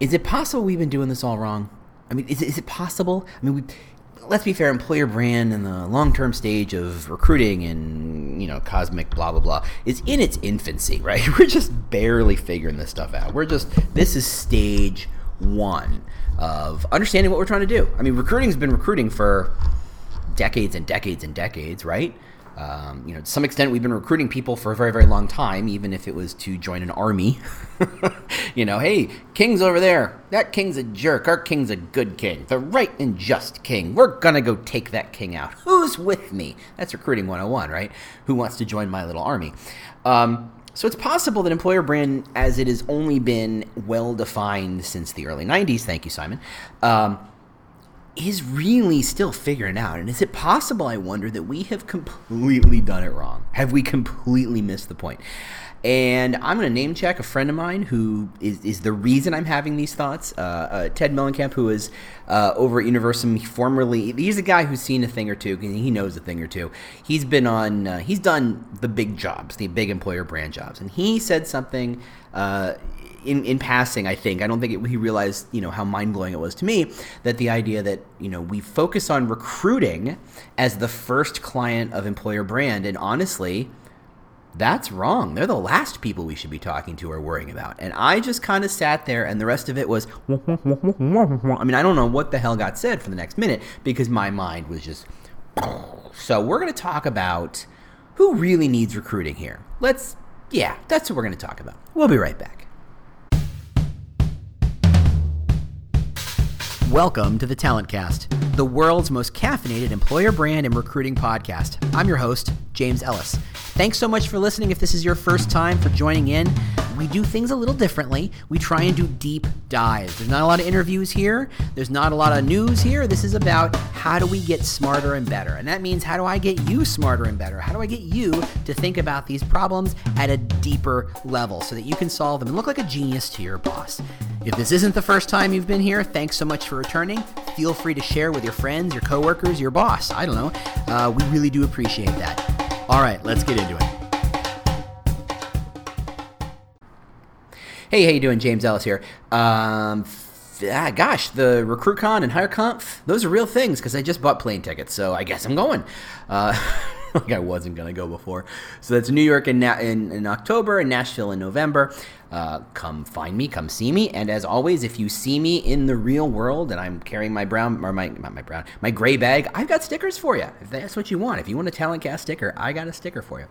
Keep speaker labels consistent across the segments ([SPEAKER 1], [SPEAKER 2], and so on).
[SPEAKER 1] is it possible we've been doing this all wrong? I mean, is it, is it possible? I mean, we, let's be fair, employer brand and the long term stage of recruiting and, you know, cosmic blah, blah, blah is in its infancy, right? We're just barely figuring this stuff out. We're just, this is stage one of understanding what we're trying to do. I mean, recruiting's been recruiting for decades and decades and decades, right? Um, you know, to some extent, we've been recruiting people for a very, very long time, even if it was to join an army. you know, hey, king's over there. That king's a jerk. Our king's a good king, the right and just king. We're gonna go take that king out. Who's with me? That's recruiting 101, right? Who wants to join my little army? Um, so it's possible that employer brand, as it has only been well defined since the early 90s, thank you, Simon, um, is really still figuring out. And is it possible, I wonder, that we have completely done it wrong? Have we completely missed the point? And I'm going to name check a friend of mine who is, is the reason I'm having these thoughts. Uh, uh, Ted Meulenkamp, who is uh, over at Universum, formerly, he's a guy who's seen a thing or two, he knows a thing or two. He's been on, uh, he's done the big jobs, the big employer brand jobs. And he said something uh, in, in passing, I think, I don't think it, he realized, you know, how mind blowing it was to me that the idea that, you know, we focus on recruiting as the first client of employer brand. And honestly, that's wrong. They're the last people we should be talking to or worrying about. And I just kind of sat there, and the rest of it was, I mean, I don't know what the hell got said for the next minute because my mind was just. So we're going to talk about who really needs recruiting here. Let's, yeah, that's what we're going to talk about. We'll be right back. Welcome to the Talent Cast, the world's most caffeinated employer brand and recruiting podcast. I'm your host, James Ellis. Thanks so much for listening. If this is your first time for joining in, we do things a little differently. We try and do deep dives. There's not a lot of interviews here, there's not a lot of news here. This is about how do we get smarter and better. And that means how do I get you smarter and better? How do I get you to think about these problems at a deeper level so that you can solve them and look like a genius to your boss? If this isn't the first time you've been here, thanks so much for returning. Feel free to share with your friends, your coworkers, your boss. I don't know. Uh, we really do appreciate that. All right, let's get into it. Hey, how you doing? James Ellis here. Um, ah, gosh, the Recruitcon and HireConf, those are real things because I just bought plane tickets, so I guess I'm going. Uh, like I wasn't gonna go before. So that's New York in, in, in October and Nashville in November. Uh, come find me, come see me, and as always, if you see me in the real world and I'm carrying my brown or my not my brown my gray bag, I've got stickers for you. If that's what you want, if you want a Talent Cast sticker, I got a sticker for you.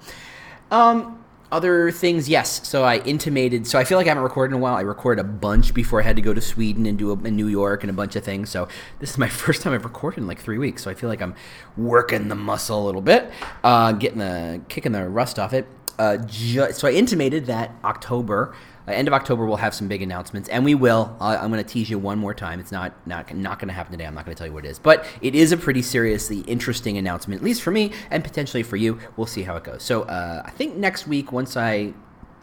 [SPEAKER 1] Um, other things, yes. So I intimated. So I feel like I haven't recorded in a while. I recorded a bunch before I had to go to Sweden and do a, in New York and a bunch of things. So this is my first time I've recorded in like three weeks. So I feel like I'm working the muscle a little bit, uh, getting the kicking the rust off it. Uh, ju- so I intimated that October uh, end of October, we'll have some big announcements, and we will. I'm going to tease you one more time. It's not not not going to happen today. I'm not going to tell you what it is, but it is a pretty seriously interesting announcement, at least for me, and potentially for you. We'll see how it goes. So uh, I think next week, once I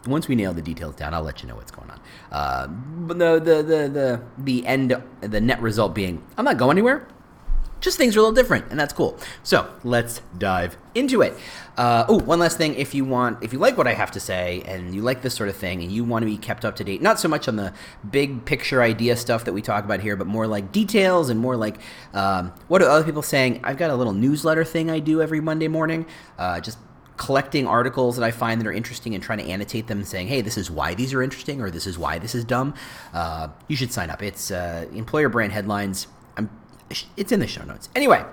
[SPEAKER 1] once we nail the details down, I'll let you know what's going on. Uh, but the, the the the the end, the net result being, I'm not going anywhere just things are a little different, and that's cool. So let's dive into it. Uh, oh, one last thing. If you want, if you like what I have to say, and you like this sort of thing, and you want to be kept up to date, not so much on the big picture idea stuff that we talk about here, but more like details and more like um, what are other people saying. I've got a little newsletter thing I do every Monday morning. Uh, just collecting articles that I find that are interesting and trying to annotate them, saying, "Hey, this is why these are interesting," or "This is why this is dumb." Uh, you should sign up. It's uh, employer brand headlines it's in the show notes. Anyway,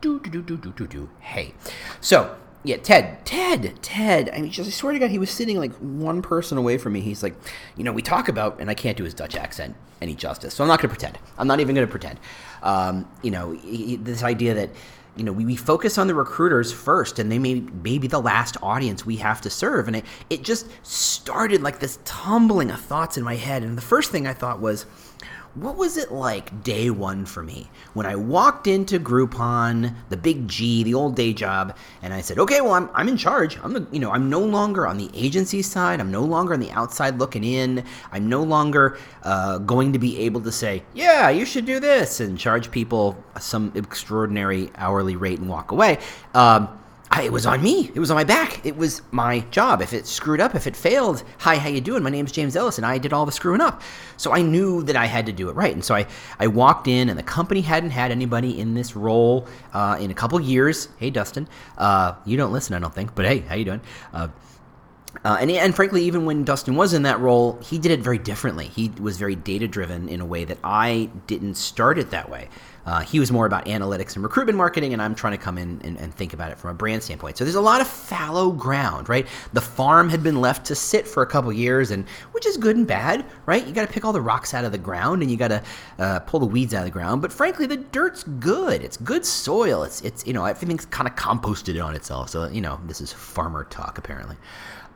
[SPEAKER 1] do do do do do do do. Hey, so yeah, Ted, Ted, Ted. I mean, just I swear to God, he was sitting like one person away from me. He's like, you know, we talk about, and I can't do his Dutch accent any justice, so I'm not going to pretend. I'm not even going to pretend. Um, you know, this idea that you know we, we focus on the recruiters first and they may, may be the last audience we have to serve and it, it just started like this tumbling of thoughts in my head and the first thing i thought was what was it like day one for me when I walked into Groupon, the big G, the old day job, and I said, okay, well, I'm, I'm in charge. I'm the, you know, I'm no longer on the agency side. I'm no longer on the outside looking in. I'm no longer uh, going to be able to say, yeah, you should do this and charge people some extraordinary hourly rate and walk away. Um, I, it was on me. It was on my back. It was my job. If it screwed up, if it failed, hi, how you doing? My name's James Ellis, and I did all the screwing up. So I knew that I had to do it right. And so I, I walked in, and the company hadn't had anybody in this role uh, in a couple years. Hey, Dustin, uh, you don't listen, I don't think, but hey, how you doing? Uh, uh, and, and frankly, even when Dustin was in that role, he did it very differently. He was very data driven in a way that I didn't start it that way. Uh, he was more about analytics and recruitment marketing, and I'm trying to come in and, and, think about it from a brand standpoint. So there's a lot of fallow ground, right? The farm had been left to sit for a couple years, and which is good and bad, right? You got to pick all the rocks out of the ground, and you got to uh, pull the weeds out of the ground. But frankly, the dirt's good. It's good soil. It's it's you know everything's kind of composted on itself. So you know this is farmer talk apparently.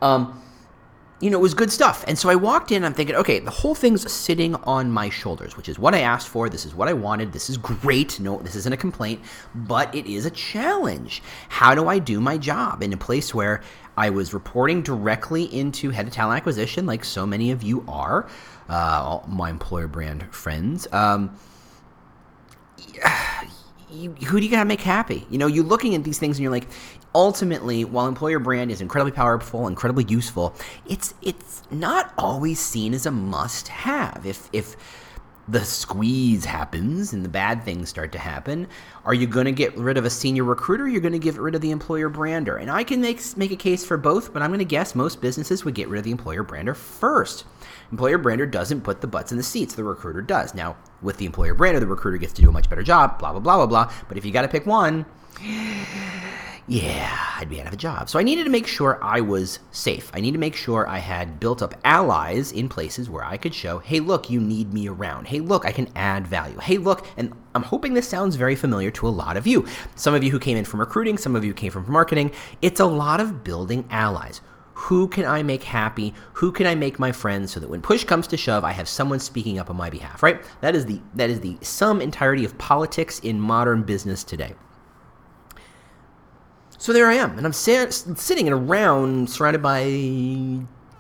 [SPEAKER 1] Um, you know, it was good stuff. And so I walked in, I'm thinking, okay, the whole thing's sitting on my shoulders, which is what I asked for. This is what I wanted. This is great. No, this isn't a complaint, but it is a challenge. How do I do my job in a place where I was reporting directly into head of talent acquisition, like so many of you are, uh, my employer brand friends? Um, you, who do you gotta make happy? You know, you're looking at these things and you're like, ultimately, while employer brand is incredibly powerful, incredibly useful, it's it's not always seen as a must have. If if the squeeze happens and the bad things start to happen, are you going to get rid of a senior recruiter? you're going to get rid of the employer brander. And I can make make a case for both, but I'm going to guess most businesses would get rid of the employer brander first. Employer brander doesn't put the butts in the seats; the recruiter does. Now, with the employer brander, the recruiter gets to do a much better job. Blah blah blah blah blah. But if you got to pick one yeah, I'd be out of a job. So I needed to make sure I was safe. I need to make sure I had built up allies in places where I could show, hey, look, you need me around. Hey, look, I can add value. Hey, look, and I'm hoping this sounds very familiar to a lot of you. Some of you who came in from recruiting, some of you came from marketing. It's a lot of building allies. Who can I make happy? Who can I make my friends so that when push comes to shove, I have someone speaking up on my behalf, right? That is the that is the sum entirety of politics in modern business today. So there I am, and I'm sa- sitting in a round surrounded by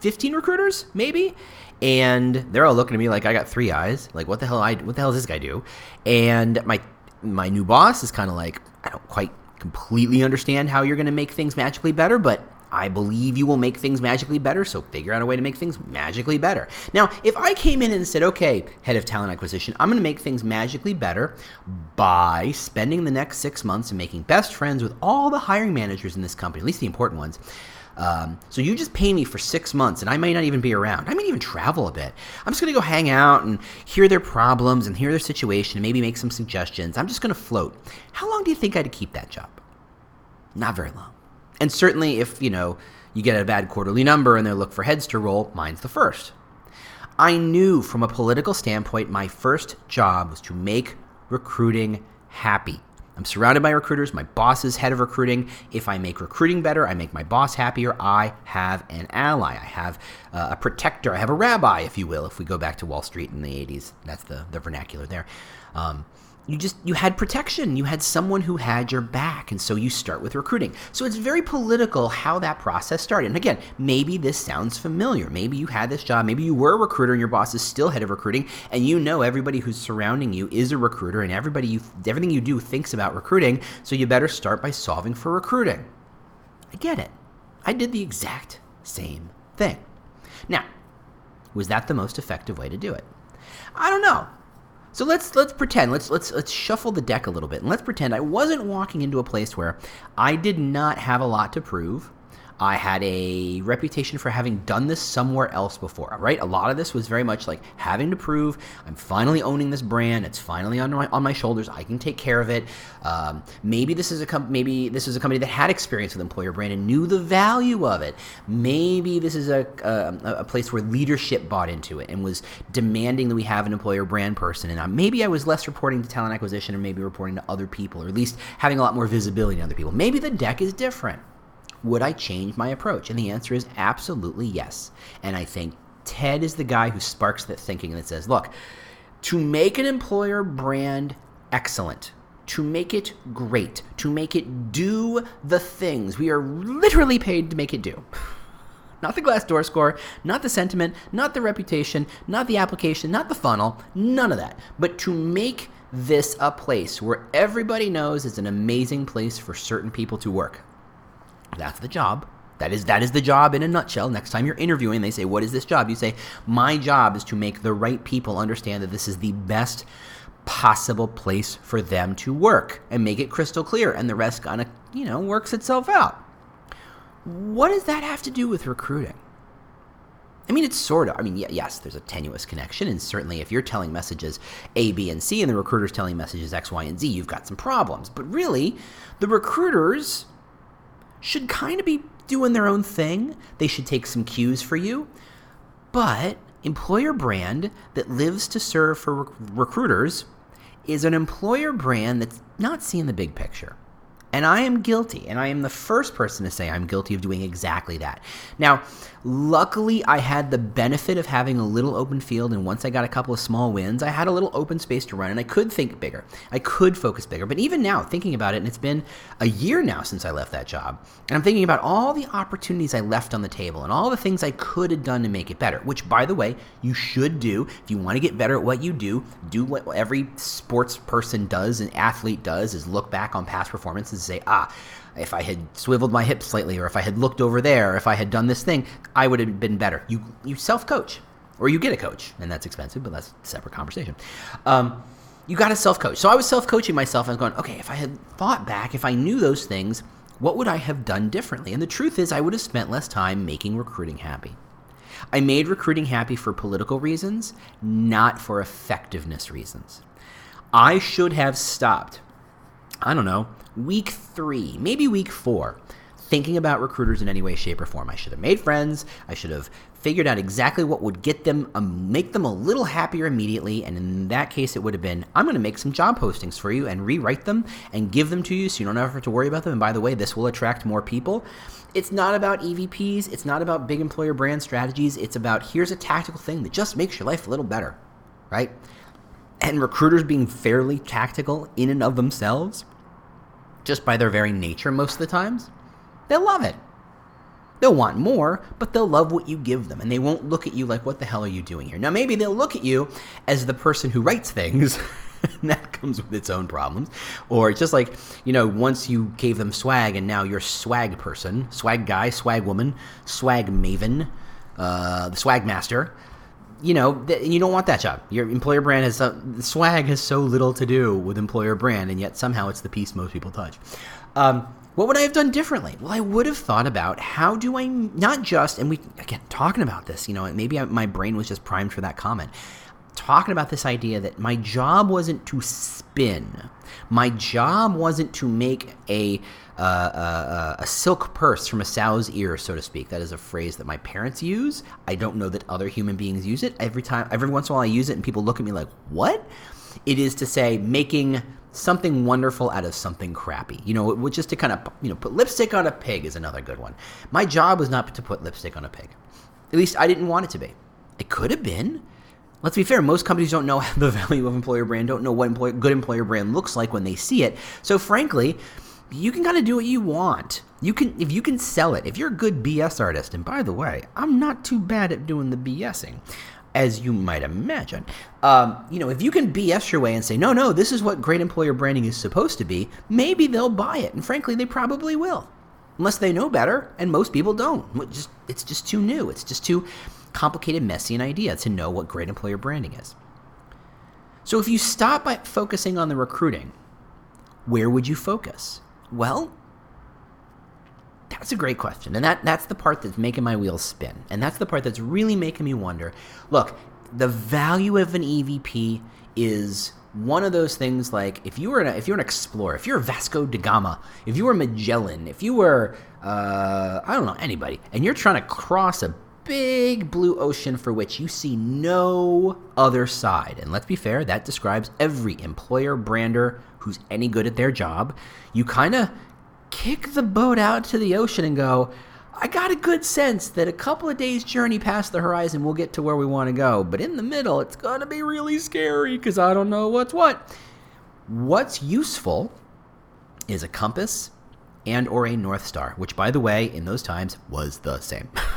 [SPEAKER 1] 15 recruiters, maybe, and they're all looking at me like I got three eyes. Like, what the hell? I what the hell does this guy do? And my my new boss is kind of like, I don't quite completely understand how you're going to make things magically better, but I believe you will make things magically better, so figure out a way to make things magically better. Now, if I came in and said, okay, head of talent acquisition, I'm going to make things magically better by spending the next six months and making best friends with all the hiring managers in this company, at least the important ones. Um, so you just pay me for six months, and I might not even be around. I might even travel a bit. I'm just going to go hang out and hear their problems and hear their situation, and maybe make some suggestions. I'm just going to float. How long do you think I'd keep that job? Not very long. And certainly, if you know you get a bad quarterly number and they look for heads to roll, mine's the first. I knew from a political standpoint, my first job was to make recruiting happy. I'm surrounded by recruiters. My boss is head of recruiting. If I make recruiting better, I make my boss happier. I have an ally. I have uh, a protector. I have a rabbi, if you will, if we go back to Wall Street in the 80s. That's the, the vernacular there. Um, you just you had protection. You had someone who had your back. And so you start with recruiting. So it's very political how that process started. And again maybe this sounds familiar. Maybe you had this job. Maybe you were a recruiter and your boss is still head of recruiting. And you know everybody who's surrounding you is a recruiter and everybody you everything you do thinks about recruiting. So you better start by solving for recruiting. I get it. I did the exact same thing. Now was that the most effective way to do it? I don't know so let's let's pretend let's let's let's shuffle the deck a little bit and let's pretend I wasn't walking into a place where I did not have a lot to prove. I had a reputation for having done this somewhere else before, right? A lot of this was very much like having to prove I'm finally owning this brand. It's finally on my on my shoulders. I can take care of it. Um, maybe this is a com- maybe this is a company that had experience with employer brand and knew the value of it. Maybe this is a, a, a place where leadership bought into it and was demanding that we have an employer brand person. And maybe I was less reporting to talent acquisition and maybe reporting to other people, or at least having a lot more visibility to other people. Maybe the deck is different would I change my approach? And the answer is absolutely yes. And I think Ted is the guy who sparks that thinking that says, look, to make an employer brand excellent, to make it great, to make it do the things we are literally paid to make it do. Not the Glassdoor score, not the sentiment, not the reputation, not the application, not the funnel, none of that. But to make this a place where everybody knows it's an amazing place for certain people to work That's the job. That is that is the job in a nutshell. Next time you're interviewing, they say, "What is this job?" You say, "My job is to make the right people understand that this is the best possible place for them to work and make it crystal clear and the rest kind of, you know, works itself out." What does that have to do with recruiting? I mean, it's sort of. I mean, yes, there's a tenuous connection, and certainly if you're telling messages A, B, and C, and the recruiter's telling messages X, Y, and Z, you've got some problems. But really, the recruiters should kind of be doing their own thing. They should take some cues for you. But employer brand that lives to serve for rec- recruiters is an employer brand that's not seeing the big picture. And I am guilty, and I am the first person to say I'm guilty of doing exactly that. Now, luckily, I had the benefit of having a little open field, and once I got a couple of small wins, I had a little open space to run, and I could think bigger. I could focus bigger. But even now, thinking about it, and it's been a year now since I left that job, and I'm thinking about all the opportunities I left on the table and all the things I could have done to make it better, which, by the way, you should do. If you want to get better at what you do, do what every sports person does and athlete does is look back on past performances say, ah, if I had swiveled my hips slightly, or if I had looked over there, or if I had done this thing, I would have been better. You you self coach, or you get a coach, and that's expensive, but that's a separate conversation. Um, you got to self coach. So I was self coaching myself. I was going, okay, if I had thought back, if I knew those things, what would I have done differently? And the truth is, I would have spent less time making recruiting happy. I made recruiting happy for political reasons, not for effectiveness reasons. I should have stopped, I don't know, week three, maybe week four, thinking about recruiters in any way, shape, or form. I should have made friends. I should have figured out exactly what would get them, um, make them a little happier immediately. And in that case, it would have been I'm going to make some job postings for you and rewrite them and give them to you so you don't have to worry about them. And by the way, this will attract more people. It's not about EVPs. It's not about big employer brand strategies. It's about here's a tactical thing that just makes your life a little better, right? And recruiters being fairly tactical in and of themselves just by their very nature most of the times, they'll love it. They'll want more, but they'll love what you give them, and they won't look at you like, what the hell are you doing here? Now, maybe they'll look at you as the person who writes things. and that comes with its own problems. Or just like, you know, once you gave them swag and now you're swag person, swag guy, swag woman, swag maven, uh, the swag master you know, th- you don't want that job. Your employer brand has uh, swag has so little to do with employer brand, and yet somehow it's the piece most people touch. Um, what would I have done differently? Well, I would have thought about how do I not just and we again talking about this. You know, maybe I, my brain was just primed for that comment. Talking about this idea that my job wasn't to spin. My job wasn't to make a uh, uh, a silk purse from a sow's ear, so to speak. That is a phrase that my parents use. I don't know that other human beings use it. Every time, every once in a while, I use it, and people look at me like, "What?" It is to say making something wonderful out of something crappy. You know, just to kind of you know put lipstick on a pig is another good one. My job was not to put lipstick on a pig. At least I didn't want it to be. It could have been. Let's be fair, most companies don't know the value of employer brand, don't know what employer, good employer brand looks like when they see it. So, frankly, you can kind of do what you want. You can if you can sell it. If you're a good BS artist, and by the way, I'm not too bad at doing the BSing, as you might imagine. Um, you know, if you can BS your way and say, no, no, this is what great employer branding is supposed to be, maybe they'll buy it, and frankly, they probably will, unless they know better, and most people don't. Just, it's just too new. It's just too complicated, messy an idea to know what great employer branding is. So if you stop by focusing on the recruiting, where would you focus? Well, that's a great question. And that, that's the part that's making my wheels spin. And that's the part that's really making me wonder look, the value of an EVP is one of those things like if you were an, if you're an explorer, if you're a Vasco da Gama, if you were Magellan, if you were uh, I don't know anybody, and you're trying to cross a big blue ocean for which you see no other side. And let's be fair, that describes every employer brander who's any good at their job. You kind of kick the boat out to the ocean and go, I got a good sense that a couple of days' journey past the horizon we'll get to where we want to go. But in the middle, it's going to be really scary because I don't know what's what. What's useful is a compass and or a north star, which by the way, in those times was the same.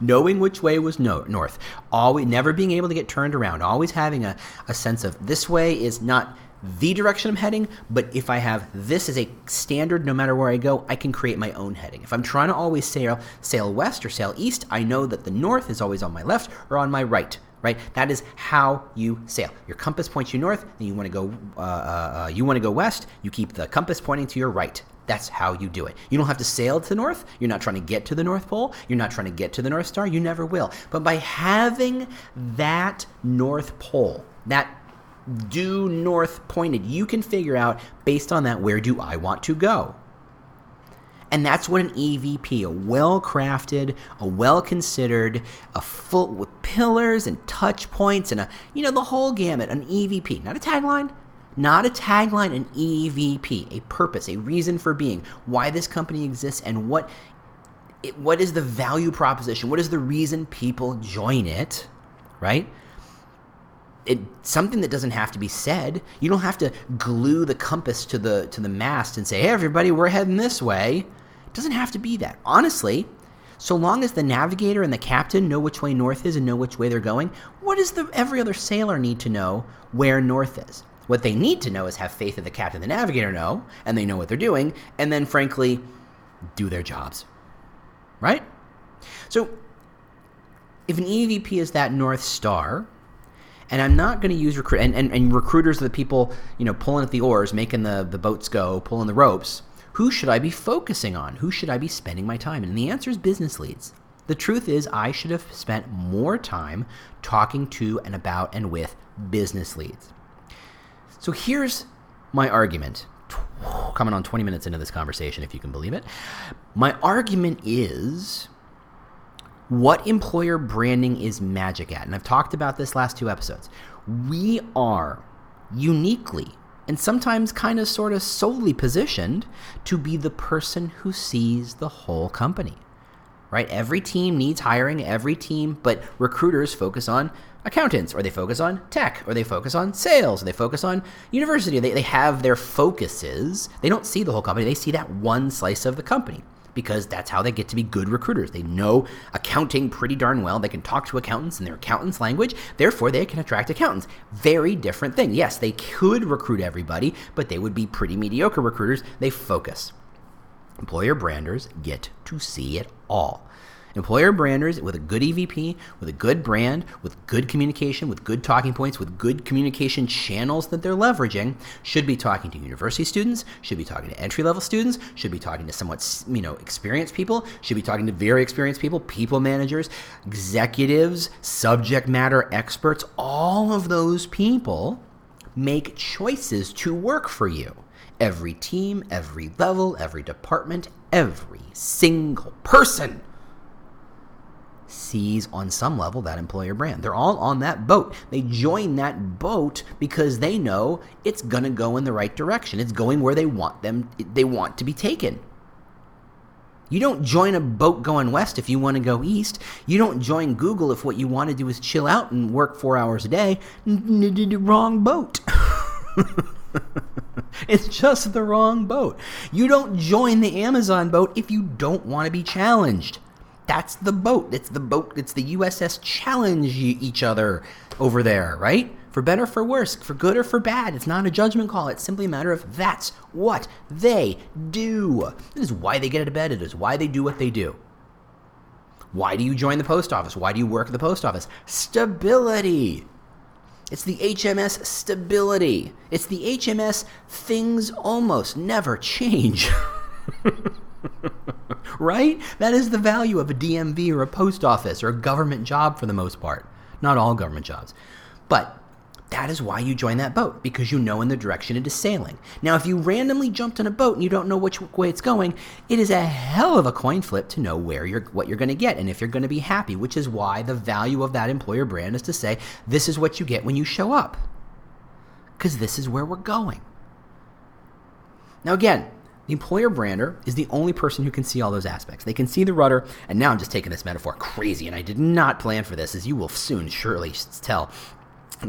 [SPEAKER 1] knowing which way was no, north, always never being able to get turned around, always having a, a sense of this way is not the direction I'm heading, but if I have this as a standard, no matter where I go, I can create my own heading. If I'm trying to always sail sail west or sail east, I know that the north is always on my left or on my right. Right, that is how you sail. Your compass points you north, and you want to go. Uh, uh, uh you want to go west. You keep the compass pointing to your right. That's how you do it. You don't have to sail to the north. You're not trying to get to the North Pole. You're not trying to get to the North Star. You never will. But by having that North Pole, that due north pointed, you can figure out based on that where do I want to go. And that's what an EVP, a well crafted, a well considered, a full with pillars and touch points and a you know the whole gamut, an EVP, not a tagline, not a tagline, an EVP, a purpose, a reason for being, why this company exists, and what it, what is the value proposition? What is the reason people join it? Right? It something that doesn't have to be said. You don't have to glue the compass to the to the mast and say, "Hey, everybody, we're heading this way." It doesn't have to be that. Honestly, so long as the navigator and the captain know which way north is and know which way they're going, what does the every other sailor need to know where north is? What they need to know is have faith that the captain and the navigator know, and they know what they're doing, and then, frankly, do their jobs. Right? So, if an EVP is that North Star, and I'm not going to use recruit, and, and, and recruiters are the people, you know, pulling at the oars, making the, the boats go, pulling the ropes. Who should I be focusing on? Who should I be spending my time? And the answer is business leads. The truth is, I should have spent more time talking to and about and with business leads. So here's my argument. Coming on 20 minutes into this conversation, if you can believe it. My argument is what employer branding is magic at. And I've talked about this last two episodes. We are uniquely and sometimes kind of sort of solely positioned to be the person who sees the whole company. Right? Every team needs hiring, every team, but recruiters focus on accountants, or they focus on tech, or they focus on sales, or they focus on university. They, they have their focuses. They don't see the whole company, they see that one slice of the company because that's how they get to be good recruiters. They know accounting pretty darn well. They can talk to accountants in their accountants' language, therefore, they can attract accountants. Very different thing. Yes, they could recruit everybody, but they would be pretty mediocre recruiters. They focus. Employer branders get to see it all. Employer branders with a good EVP, with a good brand, with good communication, with good talking points, with good communication channels that they're leveraging should be talking to university students, should be talking to entry level students, should be talking to somewhat, you know, experienced people, should be talking to very experienced people, people managers, executives, subject matter experts, all of those people make choices to work for you. Every team, every level, every department, every single person sees on some level that employer brand. They're all on that boat. They join that boat because they know it's going to go in the right direction. It's going where they want them they want to be taken. You don't join a boat going west if you want to go east. You don't join Google if what you want to do is chill out and work 4 hours a day. Wrong boat. it's just the wrong boat. You don't join the Amazon boat if you don't want to be challenged. That's the boat. It's the boat. It's the USS challenge each other over there, right? For better, for worse, for good or for bad. It's not a judgment call. It's simply a matter of that's what they do. This is why they get out of bed. It is why they do what they do. Why do you join the post office? Why do you work at the post office? Stability. It's the HMS stability. It's the HMS things almost never change. right? That is the value of a DMV or a post office or a government job for the most part. Not all government jobs. But that is why you join that boat, because you know in the direction it is sailing. Now, if you randomly jumped on a boat and you don't know which way it's going, it is a hell of a coin flip to know where you're what you're going to get and if you're going to be happy, which is why the value of that employer brand is to say, this is what you get when you show up. Because this is where we're going. Now, again, the employer brander is the only person who can see all those aspects. They can see the rudder, and now I'm just taking this metaphor crazy, and I did not plan for this, as you will soon surely tell.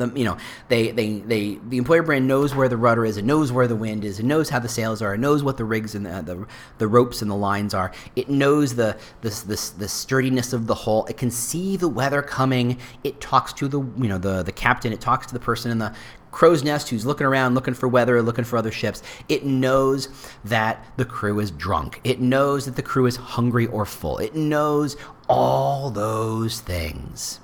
[SPEAKER 1] The, you know they, they they the employer brand knows where the rudder is. It knows where the wind is. It knows how the sails are. It knows what the rigs and the the, the ropes and the lines are. It knows the this the sturdiness of the hull. It can see the weather coming. It talks to the you know the the captain. It talks to the person in the crow's nest who's looking around looking for weather looking for other ships. It knows that the crew is drunk. It knows that the crew is hungry or full. It knows all those things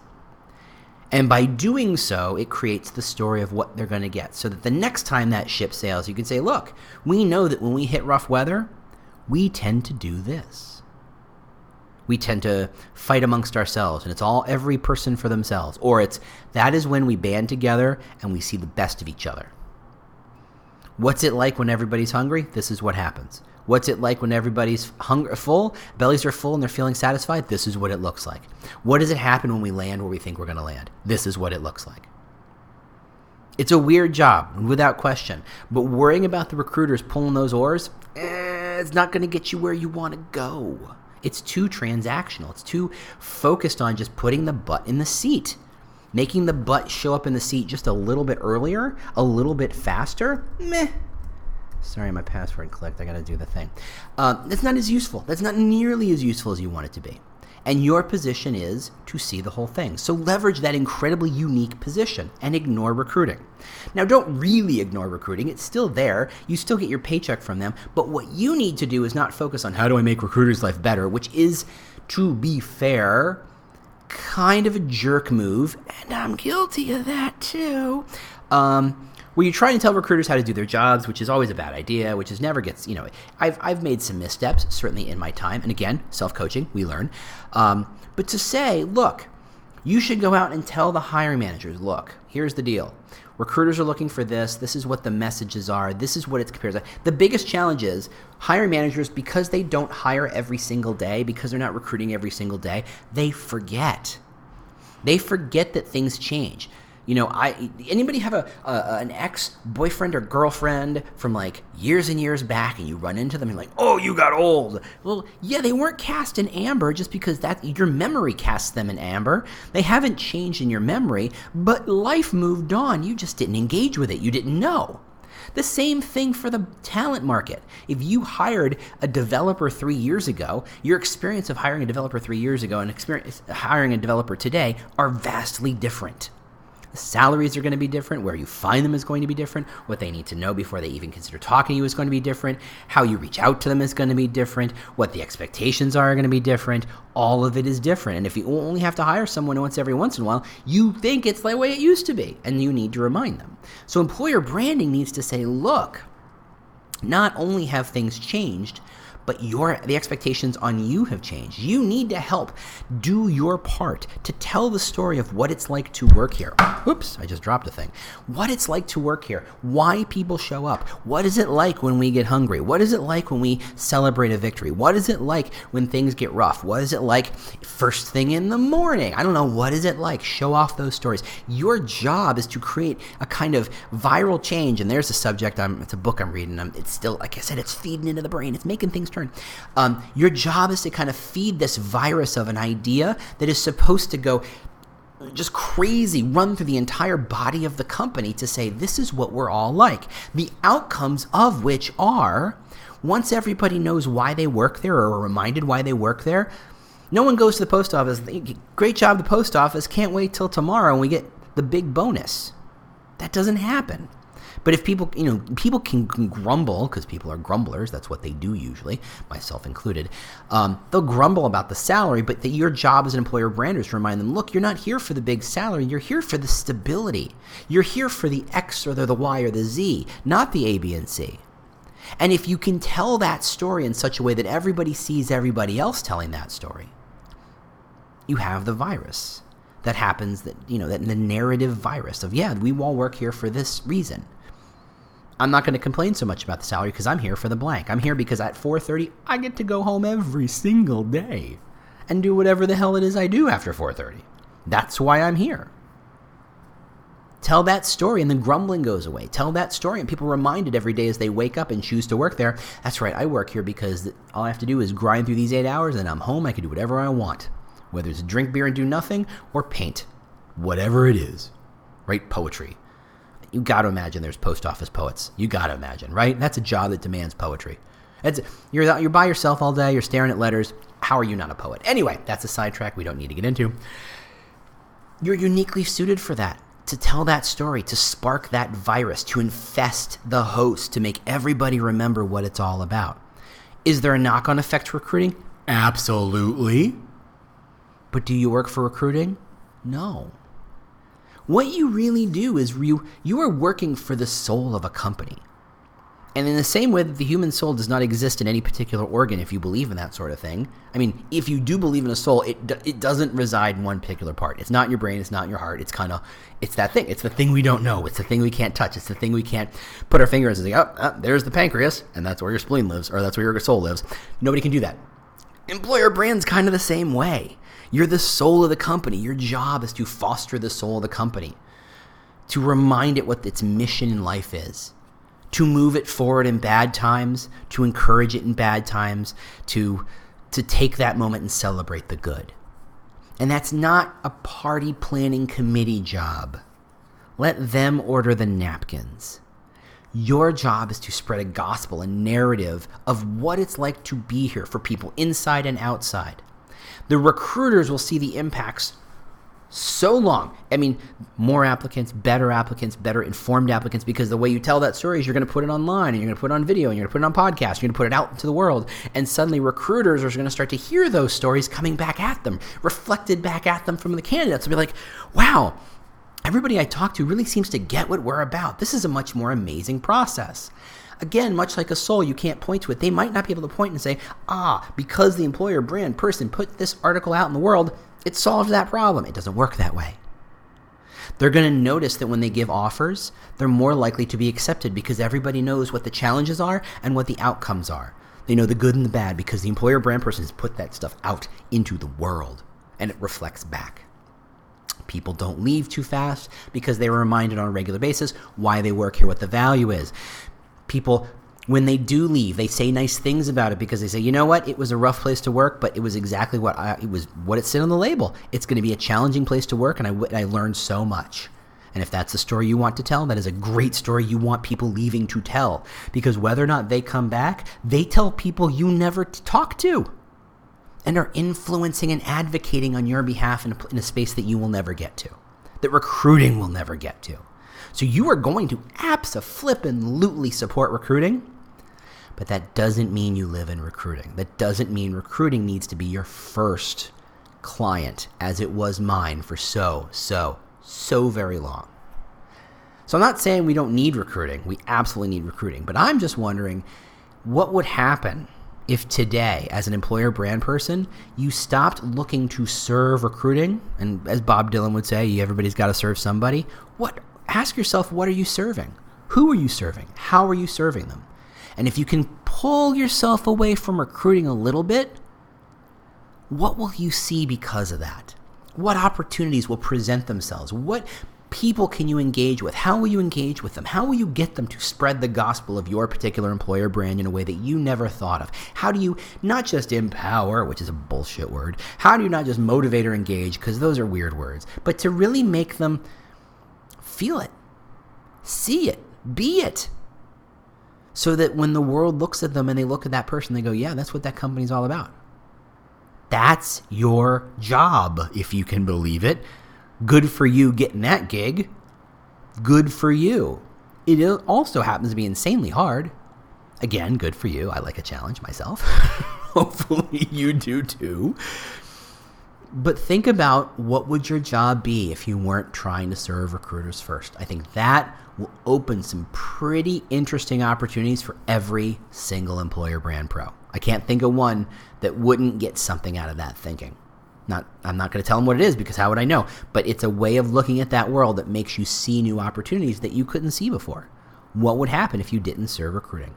[SPEAKER 1] and by doing so, it creates the story of what they're going to get. So that the next time that ship sails, you can say, look, we know that when we hit rough weather, we tend to do this. We tend to fight amongst ourselves, and it's all every person for themselves. Or it's that is when we band together and we see the best of each other. What's it like when everybody's hungry? This is what happens. What's it like when everybody's hungry, full, bellies are full, and they're feeling satisfied? This is what it looks like. What does it happen when we land where we think we're going to land? This is what it looks like. It's a weird job, without question. But worrying about the recruiters pulling those oars, eh, it's not going to get you where you want to go. It's too transactional. It's too focused on just putting the butt in the seat. Making the butt show up in the seat just a little bit earlier, a little bit faster, meh, Sorry, my password clicked. I got to do the thing. Uh, that's not as useful. That's not nearly as useful as you want it to be. And your position is to see the whole thing. So leverage that incredibly unique position and ignore recruiting. Now, don't really ignore recruiting. It's still there. You still get your paycheck from them. But what you need to do is not focus on how do I make recruiters' life better, which is, to be fair, kind of a jerk move. And I'm guilty of that too. Um, where you try and tell recruiters how to do their jobs, which is always a bad idea, which is never gets, you know, I've, I've made some missteps, certainly in my time. And again, self coaching, we learn. Um, but to say, look, you should go out and tell the hiring managers, look, here's the deal. Recruiters are looking for this. This is what the messages are. This is what it's compared to. The biggest challenge is hiring managers, because they don't hire every single day, because they're not recruiting every single day, they forget. They forget that things change. You know, I anybody have a, a an ex boyfriend or girlfriend from like years and years back, and you run into them and like, oh, you got old. Well, yeah, they weren't cast in amber just because that your memory casts them in amber. They haven't changed in your memory, but life moved on. You just didn't engage with it. You didn't know. The same thing for the talent market. If you hired a developer three years ago, your experience of hiring a developer three years ago and experience hiring a developer today are vastly different. The salaries are going to be different. Where you find them is going to be different. What they need to know before they even consider talking to you is going to be different. How you reach out to them is going to be different. What the expectations are, are going to be different. All of it is different. And if you only have to hire someone once every once in a while, you think it's the way it used to be, and you need to remind them. So employer branding needs to say, look, not only have things changed, but your the expectations on you have changed. You need to help do your part to tell the story of what it's like to work here. Oops, I just dropped a thing. What it's like to work here, why people show up, what is it like when we get hungry, what is it like when we celebrate a victory, what is it like when things get rough, what is it like first thing in the morning. I don't know, what is it like? Show off those stories. Your job is to create a kind of viral change, and there's a subject. I'm, it's a book I'm reading. I'm, it's still, like I said, it's feeding into the brain. It's making things turn. Um, your job is to kind of feed this virus of an idea that is supposed to go just crazy run through the entire body of the company to say this is what we're all like. The outcomes of which are once everybody knows why they work there or are reminded why they work there, no one goes to the post office. Great job, the post office. Can't wait till tomorrow and we get the big bonus. That doesn't happen. But if people, you know, people can, can grumble because people are grumblers. That's what they do usually, myself included. Um, they'll grumble about the salary, but that your job as an employer brander is to remind them, look, you're not here for the big salary. You're here for the stability. You're here for the X or the, the Y or the Z, not the A, B, and C. And if you can tell that story in such a way that everybody sees everybody else telling that story, you have the virus that happens that you know that the narrative virus of yeah we all work here for this reason I'm not going to complain so much about the salary because I'm here for the blank. I'm here because at 4:30 I get to go home every single day and do whatever the hell it is I do after 4:30. That's why I'm here. Tell that story and the grumbling goes away. Tell that story and people are reminded every day as they wake up and choose to work there. That's right, I work here because all I have to do is grind through these 8 hours and I'm home. I can do whatever I want. Whether it's drink beer and do nothing or paint. Whatever it is. write poetry. You got to imagine there's post office poets. You got to imagine, right? That's a job that demands poetry. It's, you're you're by yourself all day. You're staring at letters. How are you not a poet? Anyway, that's a sidetrack we don't need to get into. You're uniquely suited for that to tell that story, to spark that virus, to infest the host, to make everybody remember what it's all about. Is there a knock on effect to recruiting? Absolutely. But do you work for recruiting? No. What you really do is you, you are working for the soul of a company. And in the same way that the human soul does not exist in any particular organ, if you believe in that sort of thing, I mean, if you do believe in a soul, it it doesn't reside in one particular part. It's not in your brain. It's not in your heart. It's kind of it's that thing. It's the thing we don't know. It's the thing we can't touch. It's the thing we can't put our fingers and say, oh, oh, there's the pancreas, and that's where your spleen lives, or that's where your soul lives. Nobody can do that. Employer brand's kind of the same way. You're the soul of the company. Your job is to foster the soul of the company, to remind it what its mission in life is to move it forward in bad times, to encourage it in bad times, to to take that moment and celebrate the good. And that's not a party planning committee job. Let them order the napkins. Your job is to spread a gospel, a narrative of what it's like to be here for people inside and outside. The recruiters will see the impacts so long. I mean, more applicants, better applicants, better informed applicants, because the way you tell that story is you're going to put it online and you're going to put it on video and you're going to put it on podcast, you're going to put it out into the world. And suddenly recruiters are going to start to hear those stories coming back at them, reflected back at them from the candidates. They'll be like, wow, everybody I talk to really seems to get what we're about. This is a much more amazing process. Again, much like a soul, you can't point to it. They might not be able to point and say, ah, because the employer brand person put this article out in the world, it solves that problem. It doesn't work that way. They're going to notice that when they give offers, they're more likely to be accepted because everybody knows what the challenges are and what the outcomes are. They know the good and the bad because the employer brand person has put that stuff out into the world and it reflects back. People don't leave too fast because they are reminded on a regular basis why they work here, what the value is. People when they do leave, they say nice things about it because they say, you know what, it was a rough place to work, but it was exactly what I, it was what it said on the label. It's going to be a challenging place to work, and I, I learned so much. And if that's the story you want to tell, that is a great story you want people leaving to tell. Because whether or not they come back, they tell people you never talk to and are influencing and advocating on your behalf in a, in a space that you will never get to, that recruiting will never get to. So you are going to abso-flippin-lutely support recruiting but that doesn't mean you live in recruiting. That doesn't mean recruiting needs to be your first client, as it was mine for so, so, so very long. So I'm not saying we don't need recruiting. We absolutely need recruiting. But I'm just wondering what would happen if today, as an employer brand person, you stopped looking to serve recruiting, and as Bob Dylan would say, everybody's got to serve somebody. What? Ask yourself, what are you serving? Who are you serving? How are you serving them? And if you can pull yourself away from recruiting a little bit, what will you see because of that? What opportunities will present themselves? What people can you engage with? How will you engage with them? How will you get them to spread the gospel of your particular employer brand in a way that you never thought of? How do you not just empower, which is a bullshit word, how do you not just motivate or engage, because those are weird words, but to really make them feel it, see it, be it, so that when the world looks at them and they look at that person, they go, yeah, that's what that company's all about. That's your job, if you can believe it. Good for you getting that gig. Good for you. It also happens to be insanely hard. Again, good for you. I like a challenge myself. Hopefully you do too. But think about what would your job be if you weren't trying to serve recruiters first. I think that will open some pretty interesting opportunities for every single employer brand pro. I can't think of one that wouldn't get something out of that thinking. Not, I'm not going to tell them what it is because how would I know? But it's a way of looking at that world that makes you see new opportunities that you couldn't see before. What would happen if you didn't serve recruiting?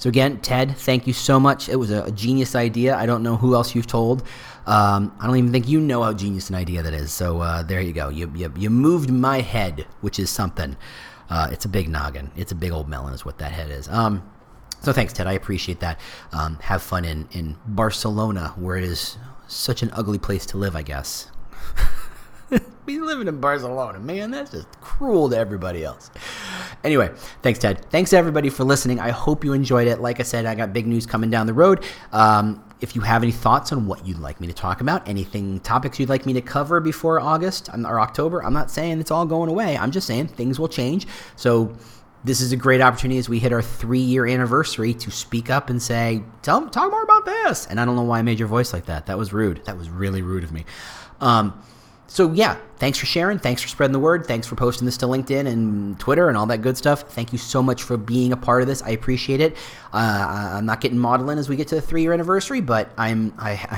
[SPEAKER 1] So again, Ted, thank you so much. It was a, genius idea. I don't know who else you've told. Um, I don't even think you know how genius an idea that is. So uh, there you go. You, you, you moved my head, which is something. Uh, it's a big noggin. It's a big old melon, is what that head is. Um, so thanks, Ted. I appreciate that. Um, have fun in, in Barcelona, where it is such an ugly place to live, I guess. Be living in Barcelona, man. That's just cruel to everybody else. Anyway, thanks, Ted. Thanks, everybody, for listening. I hope you enjoyed it. Like I said, I got big news coming down the road. Um, if you have any thoughts on what you'd like me to talk about, anything, topics you'd like me to cover before August or October, I'm not saying it's all going away. I'm just saying things will change. So, this is a great opportunity as we hit our three year anniversary to speak up and say, Tell, talk more about this. And I don't know why I made your voice like that. That was rude. That was really rude of me. Um, so, yeah, thanks for sharing. Thanks for spreading the word. Thanks for posting this to LinkedIn and Twitter and all that good stuff. Thank you so much for being a part of this. I appreciate it. Uh, I'm not getting modeling as we get to the three year anniversary, but I'm I, I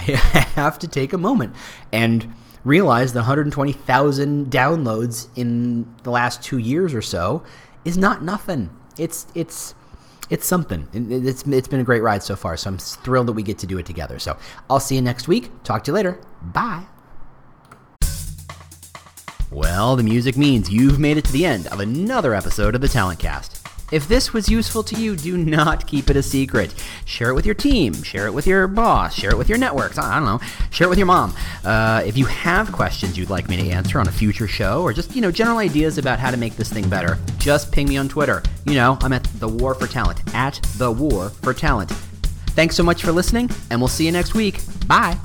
[SPEAKER 1] have to take a moment and realize the 120,000 downloads in the last two years or so is not nothing. It's it's it's something. It's it's been a great ride so far. So I'm thrilled that we get to do it together. So I'll see you next week. Talk to you later. Bye. Well, the music means you've made it to the end of another episode of the Talent Cast. If this was useful to you, do not keep it a secret. Share it with your team, share it with your boss, share it with your networks. I don't know, share it with your mom. Uh, if you have questions you'd like me to answer on a future show, or just you know general ideas about how to make this thing better, just ping me on Twitter. You know, I'm at the War for Talent at the War for Talent. Thanks so much for listening, and we'll see you next week. Bye.